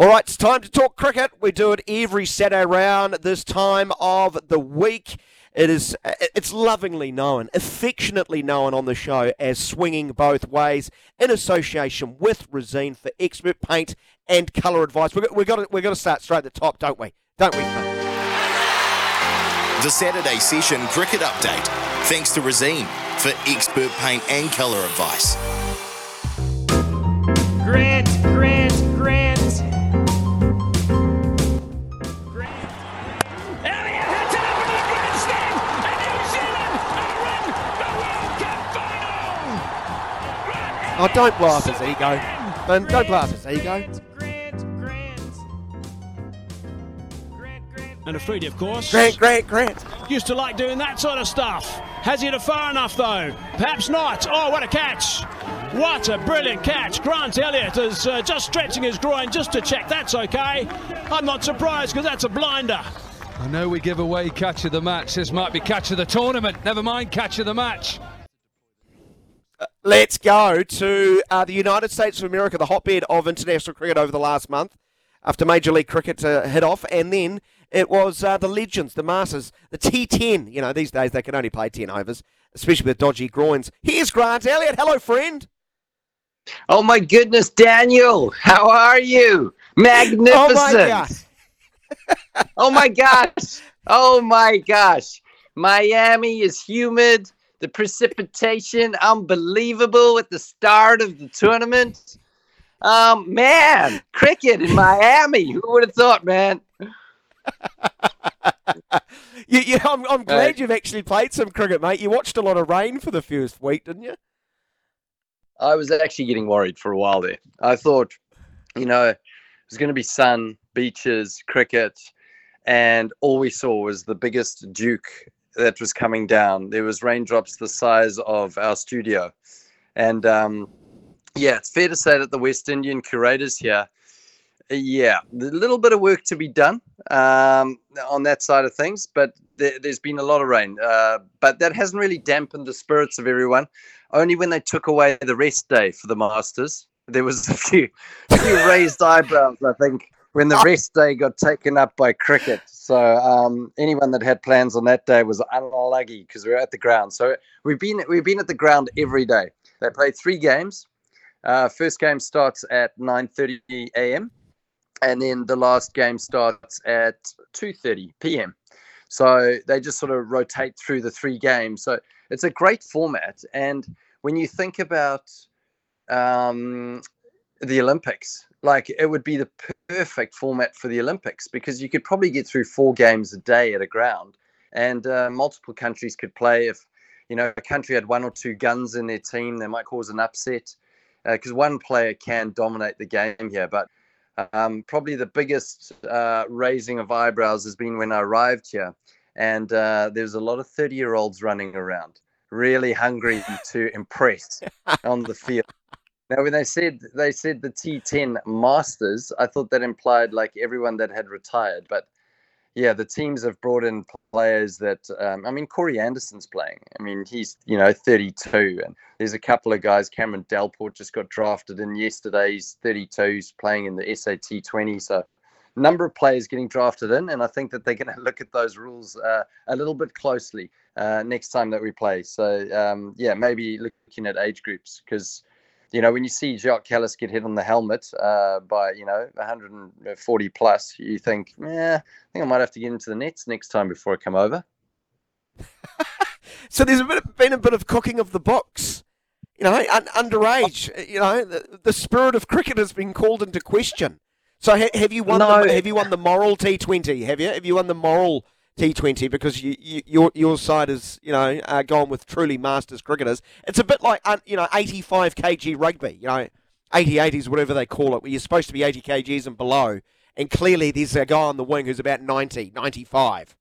All right, it's time to talk cricket. We do it every Saturday round this time of the week. It is it's lovingly known, affectionately known on the show as swinging both ways in association with Resene for expert paint and colour advice. Got, we've, got we've got to start straight at the top, don't we? Don't we, The Saturday Session Cricket Update. Thanks to Resene for expert paint and colour advice. Oh, don't blow up his ego. Don't, don't blow up his ego. And Afridi, of course. Grant, Grant, Grant. Used to like doing that sort of stuff. Has he hit it far enough, though? Perhaps not. Oh, what a catch. What a brilliant catch. Grant Elliott is uh, just stretching his groin just to check that's okay. I'm not surprised because that's a blinder. I know we give away catch of the match. This might be catch of the tournament. Never mind catch of the match. Let's go to uh, the United States of America, the hotbed of international cricket over the last month, after Major League Cricket to hit off, and then it was uh, the legends, the Masters, the T10. You know, these days they can only play 10 overs, especially with dodgy groins. Here's Grant Elliott. Hello, friend. Oh my goodness, Daniel, how are you? Magnificent. Oh my oh my gosh. Oh my gosh. Miami is humid. The precipitation unbelievable at the start of the tournament. Um, man, cricket in Miami. Who would have thought, man? you, you, I'm, I'm glad you've actually played some cricket, mate. You watched a lot of rain for the first week, didn't you? I was actually getting worried for a while there. I thought, you know, it was going to be sun, beaches, cricket, and all we saw was the biggest duke that was coming down. There was raindrops the size of our studio, and um, yeah, it's fair to say that the West Indian curators here, yeah, a little bit of work to be done um, on that side of things, but there, there's been a lot of rain. Uh, but that hasn't really dampened the spirits of everyone. Only when they took away the rest day for the Masters, there was a few, few raised eyebrows, I think, when the rest day got taken up by cricket. So um, anyone that had plans on that day was unlucky because we were at the ground. So we've been we've been at the ground every day. They played three games. Uh, first game starts at 9:30 a.m. and then the last game starts at 2:30 p.m. So they just sort of rotate through the three games. So it's a great format. And when you think about um, the Olympics, like it would be the perfect format for the Olympics because you could probably get through four games a day at a ground, and uh, multiple countries could play. If you know a country had one or two guns in their team, they might cause an upset because one player can dominate the game here. But um, probably the biggest uh, raising of eyebrows has been when I arrived here, and uh, there's a lot of 30 year olds running around, really hungry to impress on the field. Now, when they said they said the T10 Masters, I thought that implied like everyone that had retired. But yeah, the teams have brought in players that um, I mean, Corey Anderson's playing. I mean, he's you know 32, and there's a couple of guys. Cameron Delport just got drafted in yesterday. He's 32. He's playing in the SAT 20. So number of players getting drafted in, and I think that they're going to look at those rules uh, a little bit closely uh, next time that we play. So um, yeah, maybe looking at age groups because you know when you see Jacques Kallis get hit on the helmet uh, by you know 140 plus, you think, yeah, I think I might have to get into the nets next time before I come over. So there's a bit, of, been a bit of cooking of the books. You know, un- underage. uh, You know, the, the spirit of cricket has been called into question. So ha- have you won? No. The, have you won the moral T20? Have you? Have you won the moral T20 because you, you, your your side is you know uh, gone with truly masters cricketers? It's a bit like un- you know 85 kg rugby. You know, 80 80s whatever they call it, where you're supposed to be 80 kgs and below, and clearly there's a guy on the wing who's about 90, 95.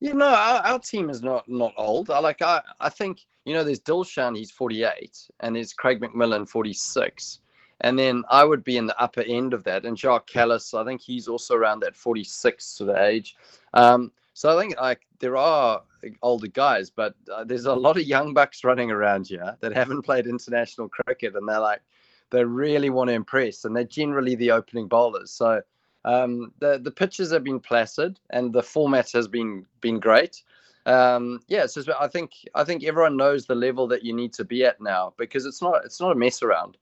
Yeah, no, our, our team is not not old. I like I I think you know there's Dilshan, he's 48, and there's Craig McMillan, 46. And then I would be in the upper end of that. And Jacques Kallis, I think he's also around that 46 sort of age. Um, so I think like there are older guys, but uh, there's a lot of young bucks running around here that haven't played international cricket, and they're like they really want to impress, and they're generally the opening bowlers. So um, the the pitches have been placid, and the format has been been great. Um, yeah, so I think I think everyone knows the level that you need to be at now because it's not it's not a mess around.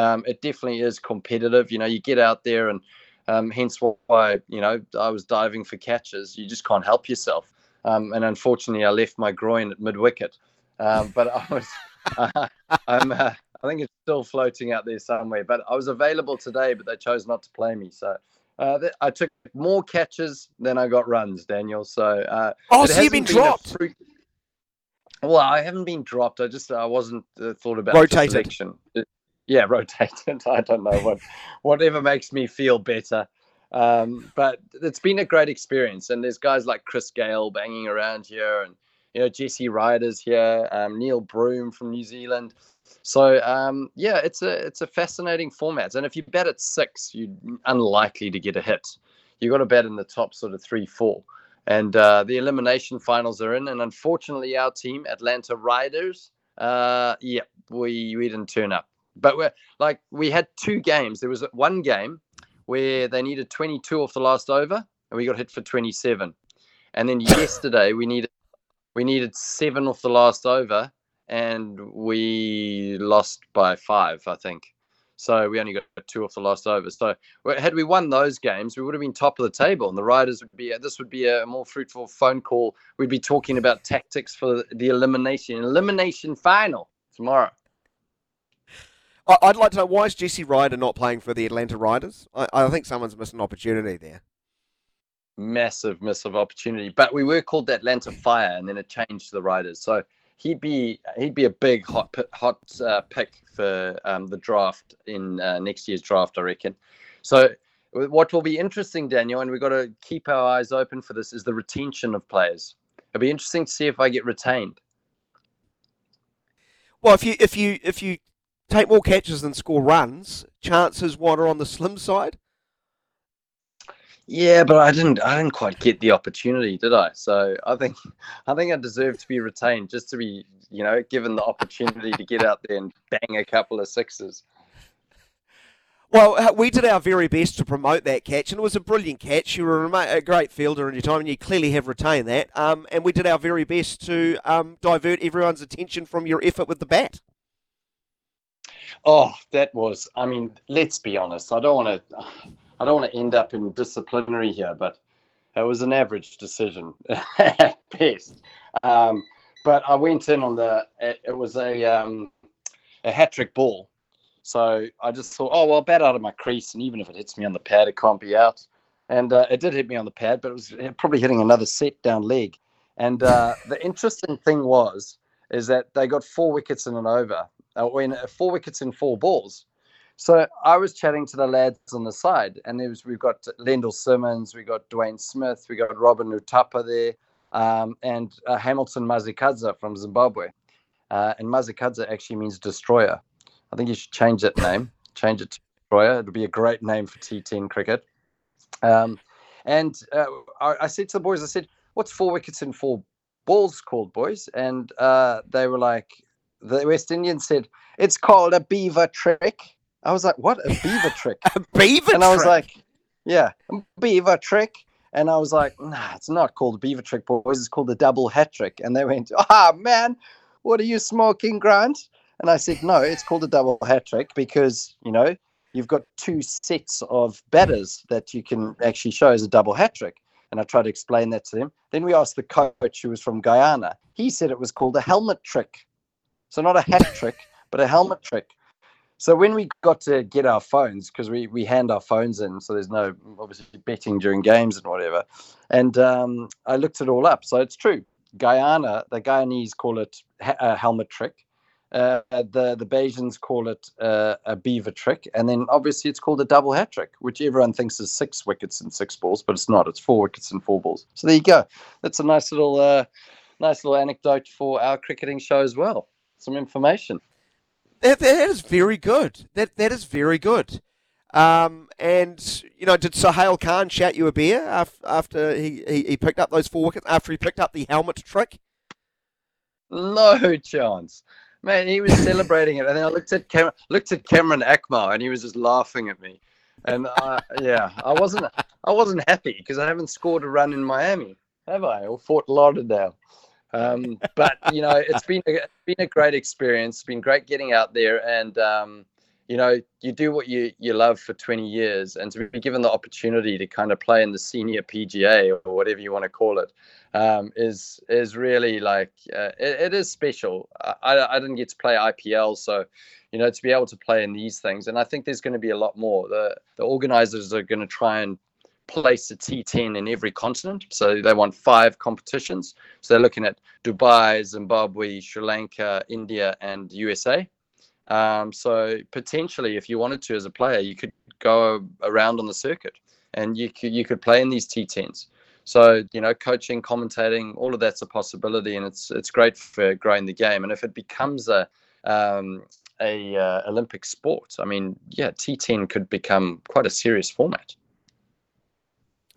Um, it definitely is competitive. You know, you get out there, and um, hence why you know I was diving for catches. You just can't help yourself. Um, and unfortunately, I left my groin at mid wicket. Um, but I was, uh, I'm, uh, I think it's still floating out there somewhere. But I was available today, but they chose not to play me. So uh, th- I took more catches than I got runs, Daniel. So uh, oh, so you've been, been dropped. Fruit- well, I haven't been dropped. I just I wasn't uh, thought about rotated. Yeah, rotated. I don't know what whatever makes me feel better. Um, but it's been a great experience, and there's guys like Chris Gayle banging around here, and you know Jesse Ryder's here, um, Neil Broom from New Zealand. So um, yeah, it's a it's a fascinating format. And if you bet at six, you're unlikely to get a hit. You got to bet in the top sort of three, four. And uh, the elimination finals are in, and unfortunately, our team, Atlanta Riders, uh, yeah, we we didn't turn up. But we're like we had two games. There was one game where they needed 22 off the last over, and we got hit for 27. And then yesterday we needed we needed seven off the last over, and we lost by five, I think. So we only got two off the last over. So had we won those games, we would have been top of the table, and the Riders would be. This would be a more fruitful phone call. We'd be talking about tactics for the elimination elimination final tomorrow. I'd like to know why is Jesse Ryder not playing for the Atlanta Riders? I, I think someone's missed an opportunity there massive miss of opportunity. But we were called the Atlanta Fire, and then it changed to the Riders. So he'd be he'd be a big hot hot uh, pick for um, the draft in uh, next year's draft, I reckon. So what will be interesting, Daniel, and we've got to keep our eyes open for this, is the retention of players. It'll be interesting to see if I get retained. Well, if you if you if you take more catches than score runs, chances what are on the slim side. Yeah, but I didn't. I didn't quite get the opportunity, did I? So I think, I think I deserve to be retained, just to be, you know, given the opportunity to get out there and bang a couple of sixes. Well, uh, we did our very best to promote that catch, and it was a brilliant catch. You were a great fielder in your time, and you clearly have retained that. Um, and we did our very best to um, divert everyone's attention from your effort with the bat. Oh, that was. I mean, let's be honest. I don't want to. I don't want to end up in disciplinary here, but it was an average decision at best. Um, but I went in on the. It, was a um, a hat trick ball, so I just thought, oh well, bat out of my crease, and even if it hits me on the pad, it can't be out. And uh, it did hit me on the pad, but it was probably hitting another set down leg. And uh, the interesting thing was is that they got four wickets in an over, uh, when four wickets in four balls. So I was chatting to the lads on the side, and there was we've got Lendl Simmons, we got Dwayne Smith, we got Robin Uthappa there, um, and uh, Hamilton Masakadza from Zimbabwe. Uh, and Masakadza actually means destroyer. I think you should change that name. Change it to destroyer. It would be a great name for T10 cricket. Um, and uh, I, I, said to the boys, I said, "What's four wickets in four balls called, boys?" And uh, they were like, the West Indians said, "It's called a beaver trick." I was like, what? A beaver trick? a beaver And I was like, yeah, beaver trick. And I was like, nah, it's not called a beaver trick, boys. It's called a double hat trick. And they went, ah, man, what are you smoking, Grant? And I said, no, it's called a double hat trick because, you know, you've got two sets of batters that you can actually show as a double hat trick. And I tried to explain that to them. Then we asked the coach who was from Guyana. He said it was called a helmet trick. So not a hat trick, but a helmet trick. So when we got to get our phones, because we, we hand our phones in, so there's no obviously betting during games and whatever. And um, I looked it all up. So it's true. Guyana, the Guyanese call it a helmet trick. Uh, the the Bajans call it uh, a beaver trick, and then obviously it's called a double hat trick, which everyone thinks is six wickets and six balls, but it's not. It's four wickets and four balls. So there you go. That's a nice little uh, nice little anecdote for our cricketing show as well. Some information. That, that is very good. That that is very good. Um, and you know, did Sohail Khan shout you a beer after, after he, he, he picked up those four wickets? After he picked up the helmet trick? No chance. Man, he was celebrating it, and then I looked at Cam- looked at Kamran Akmal, and he was just laughing at me. And I, yeah, I wasn't I wasn't happy because I haven't scored a run in Miami, have I, or Fort Lauderdale? Um, but you know, it's been a, been a great experience. It's been great getting out there, and um, you know, you do what you you love for 20 years, and to be given the opportunity to kind of play in the senior PGA or whatever you want to call it, um, is is really like uh, it, it is special. I, I didn't get to play IPL, so you know to be able to play in these things, and I think there's going to be a lot more. The the organizers are going to try and place a T10 in every continent. So they want five competitions. So they're looking at Dubai, Zimbabwe, Sri Lanka, India, and USA. Um, so potentially, if you wanted to as a player, you could go around on the circuit and you could, you could play in these T10s. So you know, coaching, commentating, all of that's a possibility, and it's it's great for growing the game. And if it becomes a um, a uh, Olympic sport, I mean, yeah, T10 could become quite a serious format.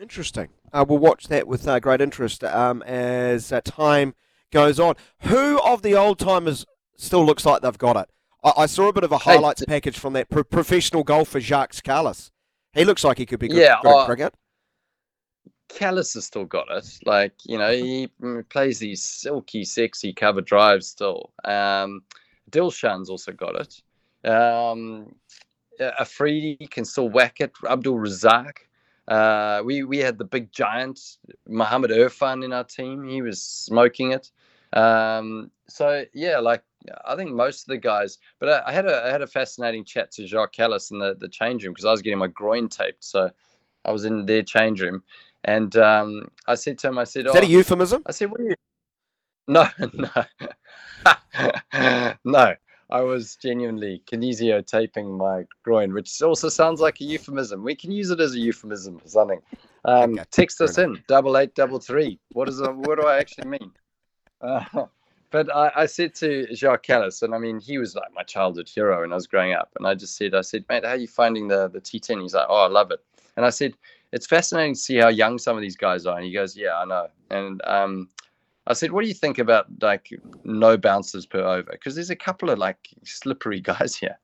Interesting. Uh, we'll watch that with uh, great interest um, as uh, time goes on. Who of the old timers still looks like they've got it? I, I saw a bit of a highlights hey, package from that pro- professional golfer Jacques Kallis. He looks like he could be good, yeah, good at cricket. Kallis has still got it. Like, you know, he plays these silky, sexy cover drives still. Um, Dilshan's also got it. Um, Afridi can still whack it. Abdul Razzaq. Uh, we we had the big giant Muhammad Irfan in our team. He was smoking it. Um, so yeah, like I think most of the guys. But I, I, had a I had a fascinating chat to Jacques Kallis in the the change room because I was getting my groin taped. So I was in their change room, and um, I said to him, I said, "Is that a oh, euphemism?" I said, "What are you?" No, no, no. I was genuinely kinesio taping my groin, which also sounds like a euphemism. We can use it as a euphemism for something. Um, okay. Text us in double eight double three. What is what do I actually mean? Uh, but I, I, said to Jacques Kallis, and I mean he was like my childhood hero when I was growing up, and I just said, I said, mate, how are you finding the the T10? He's like, oh, I love it. And I said, it's fascinating to see how young some of these guys are. And he goes, yeah, I know. And um, I said, "What do you think about like no bouncers per over? Because there's a couple of like slippery guys here."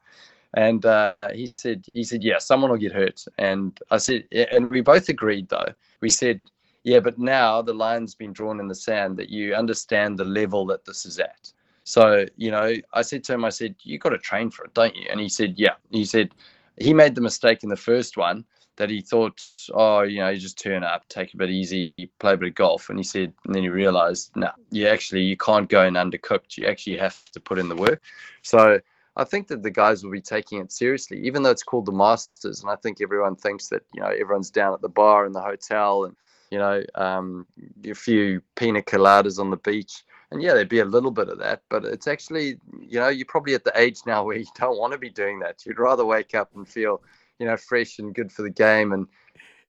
And uh, he said, "He said, yeah, someone will get hurt." And I said, and we both agreed though. We said, "Yeah, but now the line's been drawn in the sand that you understand the level that this is at." So you know, I said to him, I said, "You got to train for it, don't you?" And he said, "Yeah." He said he made the mistake in the first one that he thought, oh, you know, you just turn up, take a bit easy, play a bit of golf. And he said, and then he realized, no, you actually, you can't go in undercooked. You actually have to put in the work. So I think that the guys will be taking it seriously, even though it's called the Masters. And I think everyone thinks that, you know, everyone's down at the bar in the hotel and, you know, um, a few pina coladas on the beach. And yeah, there'd be a little bit of that, but it's actually, you know, you're probably at the age now where you don't want to be doing that. You'd rather wake up and feel, you know, fresh and good for the game and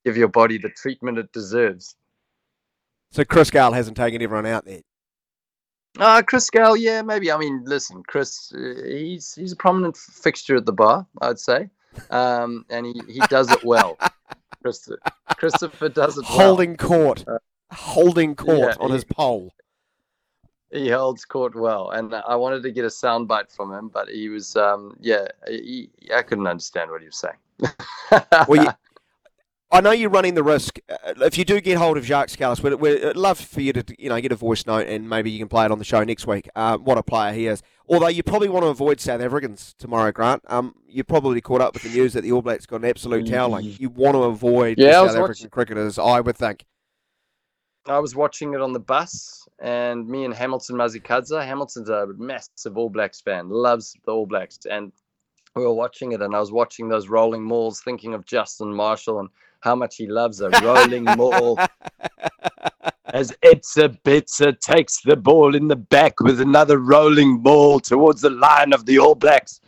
give your body the treatment it deserves. So Chris Gayle hasn't taken everyone out there. Uh, Chris Gayle, yeah, maybe. I mean, listen, Chris, uh, he's he's a prominent fixture at the bar, I'd say, um, and he, he does it well. Christopher, Christopher does it well. holding well. court, uh, holding court yeah, on he, his pole. He holds court well, and I wanted to get a soundbite from him, but he was, um, yeah, he, I couldn't understand what he was saying well, you, I know you're running the risk. Uh, if you do get hold of Jacques Kallis, we'd, we'd, love for you to you know get a voice note and maybe you can play it on the show next week. Uh, what a player he is. Although you probably want to avoid South Africans tomorrow, Grant. Um, you probably caught up with the news that the All Blacks got an absolute toweling. You want to avoid yeah, South African watching, cricketers, I would think. I was watching it on the bus, and me and Hamilton Masakadza. Hamilton's a massive All Blacks fan, loves the All Blacks, and we were watching it and I was watching those rolling mauls, thinking of Justin Marshall and how much he loves a rolling maul. as Etzebeth takes the ball in the back with another rolling ball towards the line of the All Blacks.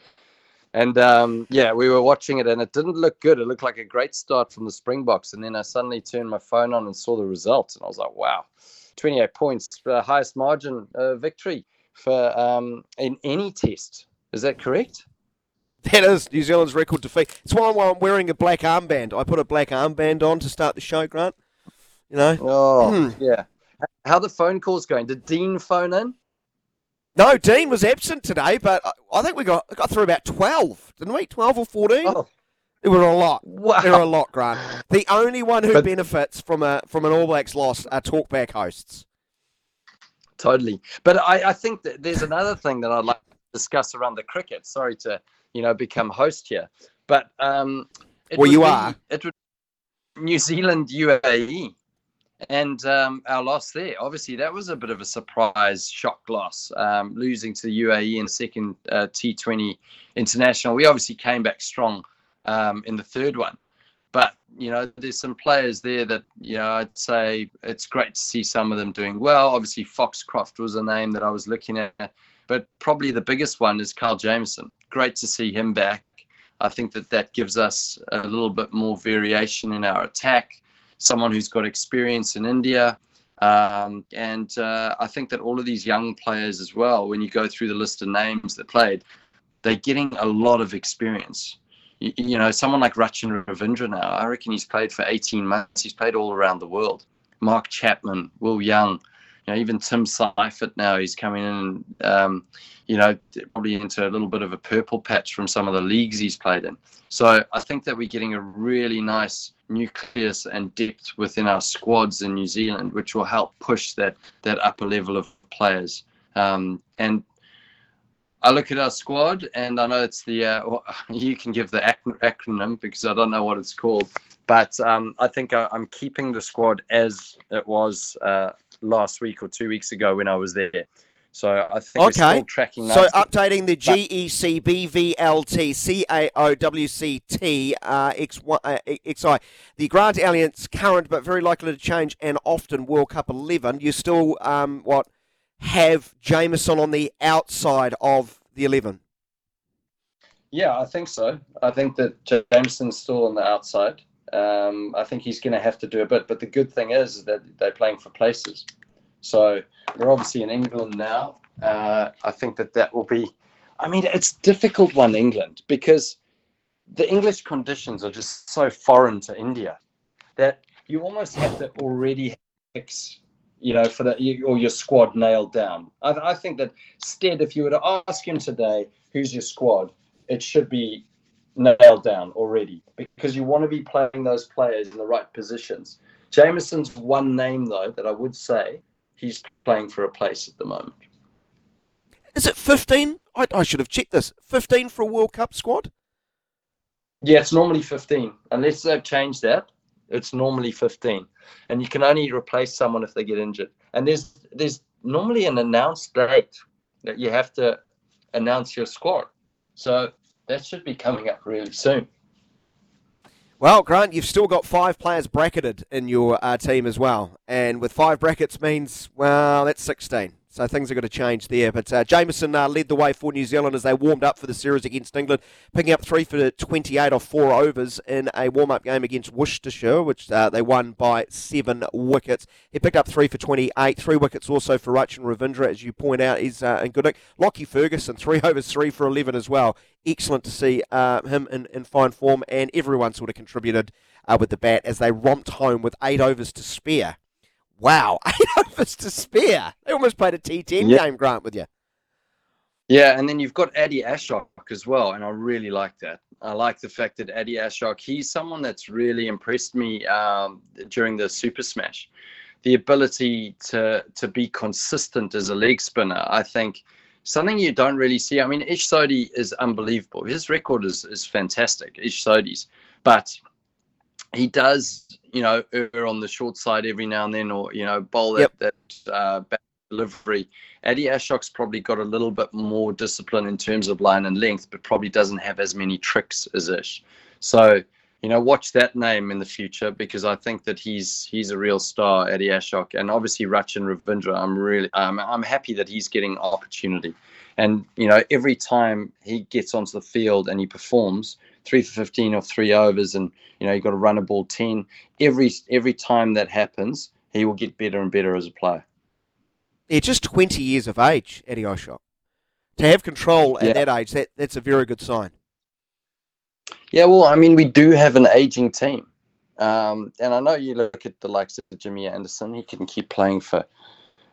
And um, yeah, we were watching it and it didn't look good. It looked like a great start from the Springboks. And then I suddenly turned my phone on and saw the results. And I was like, wow, 28 points, uh, highest margin uh, victory for um, in any test. Is that correct? That is New Zealand's record defeat. It's why I'm wearing a black armband. I put a black armband on to start the show, Grant. You know? Oh, yeah. How the phone calls going? Did Dean phone in? No, Dean was absent today, but I- think we got got through about 12, didn't we? 12 or 14? Oh, There were a lot. wow. There were a lot, Grant. The only one who But- benefits from a from an All Blacks loss are talkback hosts. Totally. But I, I think that there's another thing that I'd like to discuss around the cricket. Sorry to, you know, become host here. But um Well, you be- are. It would New Zealand UAE. And um, our loss there, obviously, that was a bit of a surprise shock loss, um, losing to the UAE in the second uh, T20 international. We obviously came back strong um, in the third one. But, you know, there's some players there that, you know, I'd say it's great to see some of them doing well. Obviously, Foxcroft was a name that I was looking at. But probably the biggest one is Kyle Jamieson. Great to see him back. I think that that gives us a little bit more variation in our attack. Someone who's got experience in India. Um, and uh, I think that all of these young players as well, when you go through the list of names that played, they're getting a lot of experience. You, you know, someone like Rachin Ravindra now, I reckon he's played for 18 months. He's played all around the world. Mark Chapman, Will Young, you know, even Tim Seifert now, he's coming in, um, you know, probably into a little bit of a purple patch from some of the leagues he's played in. So I think that we're getting a really nice nucleus and depth within our squads in New Zealand, which will help push that that upper level of players. Um, and I look at our squad, and I know it's the uh, you can give the acronym because I don't know what it's called, but um, I think I, I'm keeping the squad as it was uh, last week or two weeks ago when I was there. So I think we're Okay. still tracking So updating the E GECBVLT CAOWCT uh, X1, uh, XI, the Grant Elliott's current but very likely to change and often World Cup 11. You still um, what have Jamieson on the outside of the 11. Yeah, I think so. I think that Jamieson's still on the outside. Um, I think he's going to have to do a bit. But the good thing is that they're playing for places. So we're obviously in England now. Uh, I think that that will be. I mean, it's difficult one England because the English conditions are just so foreign to India that you almost have to already fix, you know, for that or your squad nailed down. I, I think that Stead, if you were to ask him today, who's your squad, it should be nailed down already because you want to be playing those players in the right positions. Jamieson's one name though that I would say he's playing for a place at the moment. Is it 15? I, I should have checked this. 15 for a World Cup squad? Yeah, it's normally 15. Unless they've changed that, it's normally 15. And you can only replace someone if they get injured. And there's there's normally an announced date that you have to announce your squad. So that should be coming up really soon. Well, Grant, you've still got five players bracketed in your uh, team as well. And with five brackets means, well, that's 16. So things are going to change there. But uh, Jamieson uh, led the way for New Zealand as they warmed up for the series against England, picking up three for 28 off four overs in a warm up game against Worcestershire, which uh, they won by seven wickets. He picked up three for 28, three wickets also for Rachin Ravindra, as you point out, is uh, in good nick. Lockie Ferguson, three overs, three for 11 as well. Excellent to see uh, him in, in fine form, and everyone sort of contributed uh, with the bat as they romped home with eight overs to spare. Wow, eight overs to spare. They almost played a T10 Yeah. game, Grant, with you. Yeah, and then you've got Adi Ashok as well, and I really like that. I like the fact that Adi Ashok, he's someone that's really impressed me um, during the Super Smash. The ability to to be consistent as a leg spinner, I think, something you don't really see. I mean, Ish Sodhi is unbelievable. His record is is fantastic, Ish Sodhi's, but he does, you know, err on the short side every now and then, or you know, bowl Yep. that that uh, back delivery. Adi Ashok's probably got a little bit more discipline in terms of line and length, but probably doesn't have as many tricks as Ish. So, you know, watch that name in the future because I think that he's he's a real star, Adi Ashok, and obviously Rachin Ravindra. I'm really um, I'm happy that he's getting opportunity, and you know, every time he gets onto the field and he performs three for fifteen or three overs, and you know, you got to run a ball ten. Every every time that happens, he will get better and better as a player. Yeah, just 20 years of age, Adi Ashok. To have control at Yeah. that age, that, that's a very good sign. Yeah, well, I mean, we do have an aging team. Um, and I know you look at the likes of Jimmy Anderson, he can keep playing for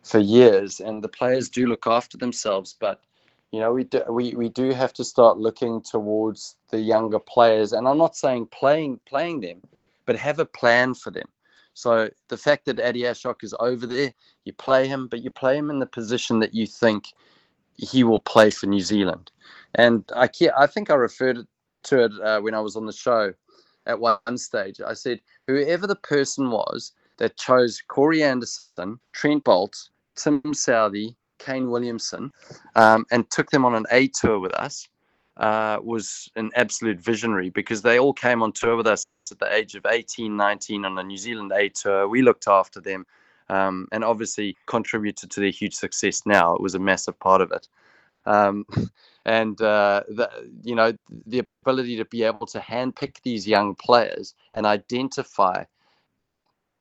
for years, and the players do look after themselves. But you know, we do we, we do have to start looking towards the younger players. And I'm not saying playing playing them, but have a plan for them. So the fact that Adi Ashok is over there, you play him, but you play him in the position that you think he will play for New Zealand. And I I think I referred to it uh, when I was on the show at one stage. I said, whoever the person was that chose Corey Anderson, Trent Boult, Tim Southee, Kane Williamson, um, and took them on an A tour with us, uh, was an absolute visionary because they all came on tour with us at the age of 18, 19 on a New Zealand A tour. We looked after them um, and obviously contributed to their huge success now. It was a massive part of it. Um, and uh, the, you know the ability to be able to handpick these young players and identify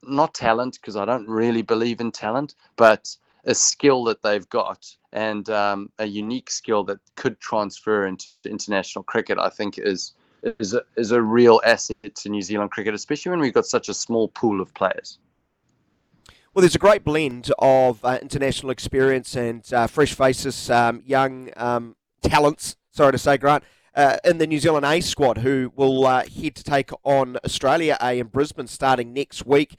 not talent because I don't really believe in talent, but a skill that they've got and um, a unique skill that could transfer into international cricket. I think is is a, is a real asset to New Zealand cricket, especially when we've got such a small pool of players. Well, there's a great blend of uh, international experience and uh, fresh faces, um, young um, talents, sorry to say, Grant, uh, in the New Zealand A squad who will uh, head to take on Australia A in Brisbane starting next week.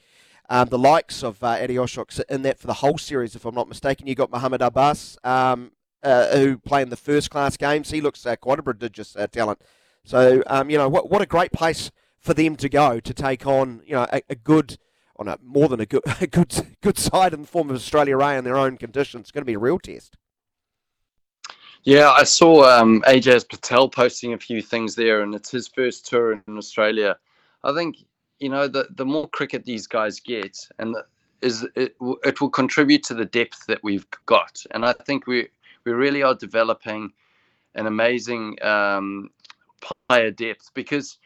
Um, the likes of uh, Adi Ashok's in that for the whole series, if I'm not mistaken. You've got Mohammed Abbas, um, uh, who play in the first class games. He looks uh, quite a prodigious uh, talent. So, um, you know, what, what a great place for them to go to take on, you know, a, a good on a more than a good a good good side in the form of Australia A in their own conditions. It's going to be a real test. Yeah, I saw um, Ajaz Patel posting a few things there, and it's his first tour in Australia. I think you know the the more cricket these guys get, and the, is it, it will contribute to the depth that we've got, and I think we we really are developing an amazing um, player depth because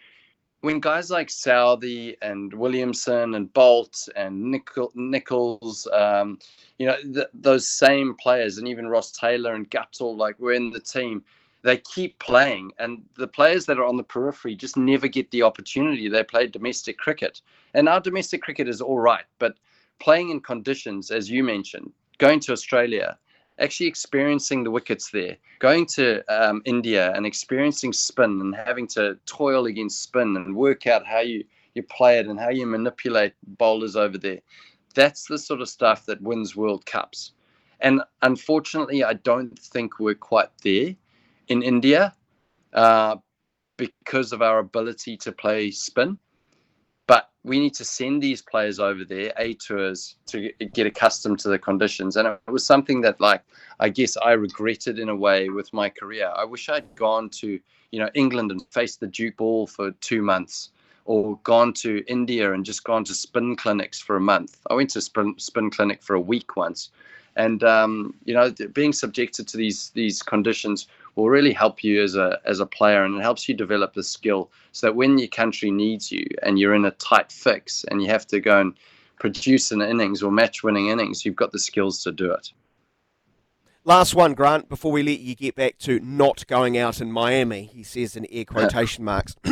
when guys like Southee and Williamson and Boult and Nichol, Nicholls, um, you know, th- those same players, and even Ross Taylor and Guptill, like we're in the team, they keep playing. And the players that are on the periphery just never get the opportunity. They play domestic cricket. And our domestic cricket is all right, but playing in conditions, as you mentioned, going to Australia, actually experiencing the wickets there, going to um, India and experiencing spin and having to toil against spin and work out how you, you play it and how you manipulate bowlers over there. That's the sort of stuff that wins World Cups. And unfortunately, I don't think we're quite there in India uh, because of our ability to play spin. But we need to send these players over there, A tours, to get accustomed to the conditions. And it was something that, like, I guess I regretted in a way with my career. I wish I'd gone to, you know, England and faced the Duke ball for two months, or gone to India and just gone to spin clinics for a month. I went to spin spin clinic for a week once, and um, you know, being subjected to these these conditions will really help you as a as a player, and it helps you develop the skill so that when your country needs you and you're in a tight fix and you have to go and produce an innings or match winning innings, you've got the skills to do it. Last one, Grant, before we let you get back to not going out in Miami, he says in air quotation marks.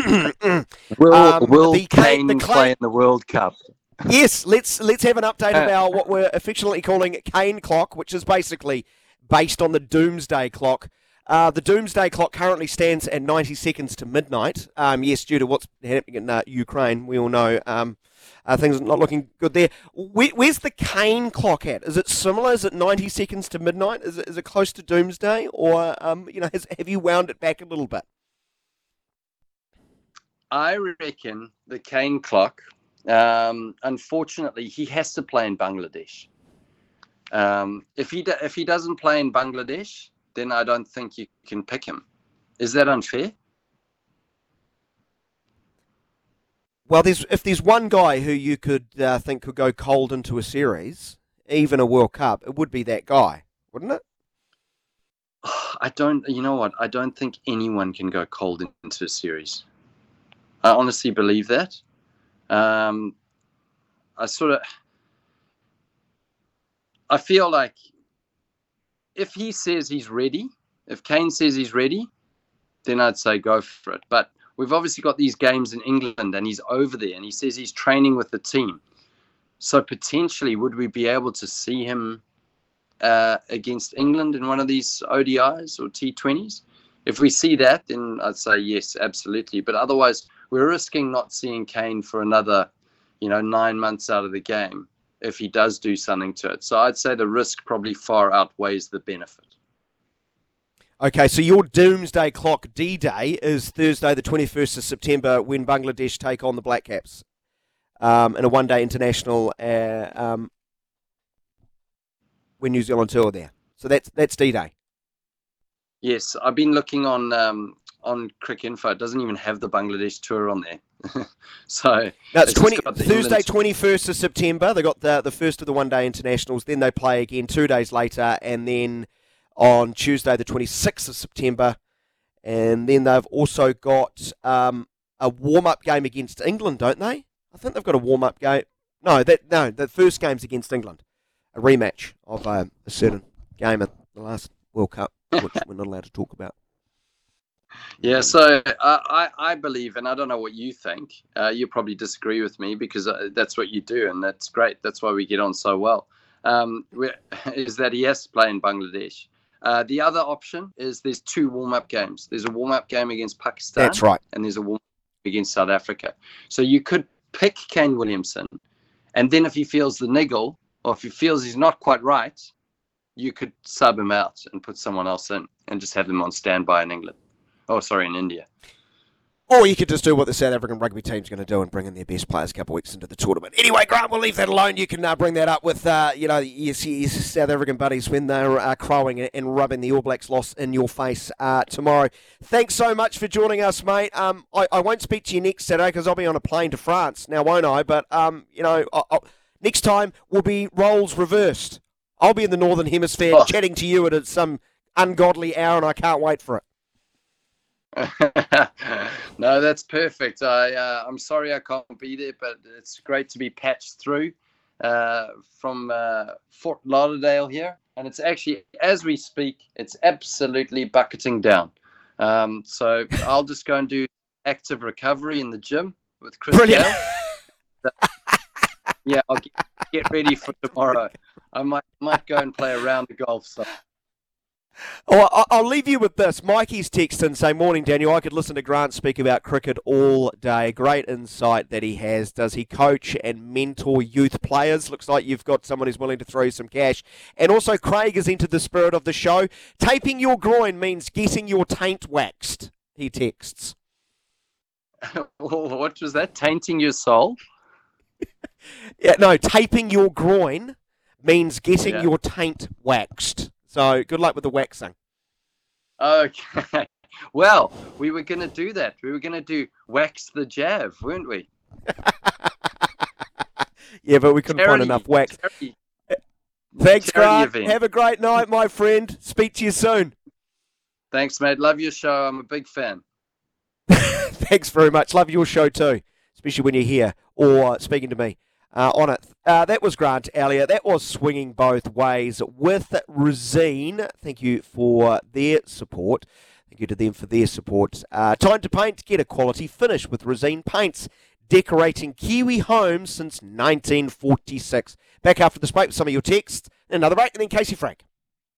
Will Um, Will the Ca- Kane the Cla- play in the World Cup? yes, let's let's have an update about what we're affectionately calling Kane clock, which is basically based on the Doomsday clock. Uh, the Doomsday clock currently stands at 90 seconds to midnight. Um, yes, due to what's happening in uh, Ukraine, we all know um, uh, things are not looking good there. Where, where's the Kane clock at? Is it similar? Is it 90 seconds to midnight? Is it, is it close to Doomsday, or um, you know, has, have you wound it back a little bit? I reckon the Kane clock. Um, unfortunately, he has to play in Bangladesh. Um, if he do, if he doesn't play in Bangladesh, then I don't think you can pick him. Is that unfair? Well, there's if there's one guy who you could uh, think could go cold into a series, even a World Cup, it would be that guy, wouldn't it? I don't. You know what? I don't think anyone can go cold into a series. I honestly believe that. Um, I sort of. I feel like if he says he's ready, if Kane says he's ready, then I'd say go for it. But we've obviously got these games in England and he's over there and he says he's training with the team. So potentially, would we be able to see him uh, against England in one of these ODIs or T20s? If we see that, then I'd say yes, absolutely. But otherwise, we're risking not seeing Kane for another, you know, nine months out of the game if he does do something to it. So I'd say the risk probably far outweighs the benefit. Okay, so your doomsday clock D Day is Thursday, the 21st of September, when Bangladesh take on the Black Caps um, in a one day international uh, um, when New Zealand tour there. So that's that's D Day. Yes, I've been looking on um, on Cricinfo. It doesn't even have the Bangladesh tour on there. so no, it's, it's 20, Thursday, twenty first of September. They got the the first of the one day internationals. Then they play again two days later, and then on Tuesday, the 26th of September. And then they've also got um, a warm up game against England, don't they? I think they've got a warm up game. No, that no, the first game's against England, a rematch of uh, a certain game at the last World Cup, which we're not allowed to talk about. Yeah, so I, I believe, and I don't know what you think. Uh, you probably disagree with me because uh, that's what you do, and that's great. That's why we get on so well. Um, is that he has to play in Bangladesh? Uh, the other option is there's two warm up games. There's a warm up game against Pakistan. That's right. And there's a warm up against South Africa. So you could pick Kane Williamson, and then if he feels the niggle, or if he feels he's not quite right, you could sub him out and put someone else in and just have them on standby in England. Oh, sorry, in India. Or you could just do what the South African rugby team's going to do and bring in their best players a couple of weeks into the tournament. Anyway, Grant, we'll leave that alone. You can uh, bring that up with, uh, you know, your, your, South African buddies when they're uh, crowing and rubbing the All Blacks loss in your face uh, tomorrow. Thanks so much for joining us, mate. Um, I, I won't speak to you next Saturday because I'll be on a plane to France now, won't I? But, um, you know, I, I, next time will be roles reversed. I'll be in the Northern Hemisphere oh. chatting to you at some ungodly hour, and I can't wait for it. no, that's perfect. I uh, I'm sorry I can't be there, but it's great to be patched through uh, from uh, Fort Lauderdale here, and it's actually as we speak, it's absolutely bucketing down. Um, so I'll just go and do active recovery in the gym with Chris. Brilliant. yeah, I'll get, get, ready for tomorrow. I might might go and play a round of golf. So. Oh, I'll leave you with this. Mikey's text and say, Morning, Daniel. I could listen to Grant speak about cricket all day. Great insight that he has. Does he coach and mentor youth players? Looks like you've got someone who's willing to throw you some cash. And also, Craig has entered the spirit of the show. Taping your groin means getting your taint waxed, he texts. what was that? Tainting your soul? yeah, no, taping your groin means getting yeah. your taint waxed. So good luck with the waxing. Okay. Well, we were going to do that. We were going to do wax the jab, weren't we? yeah, but we couldn't find enough wax. Thanks, Grant. Have a great night, my friend. Speak to you soon. Thanks, mate. Love your show. I'm a big fan. Thanks very much. Love your show too, especially when you're here or speaking to me uh, on it. Uh, that was Grant Elliott. That was swinging both ways with Resene. Thank you for their support. Thank you to them for their support. Uh, time to paint. Get a quality finish with Resene Paints. Decorating Kiwi homes since 1946. Back after the break with some of your texts. Another break, and then Casey Frank.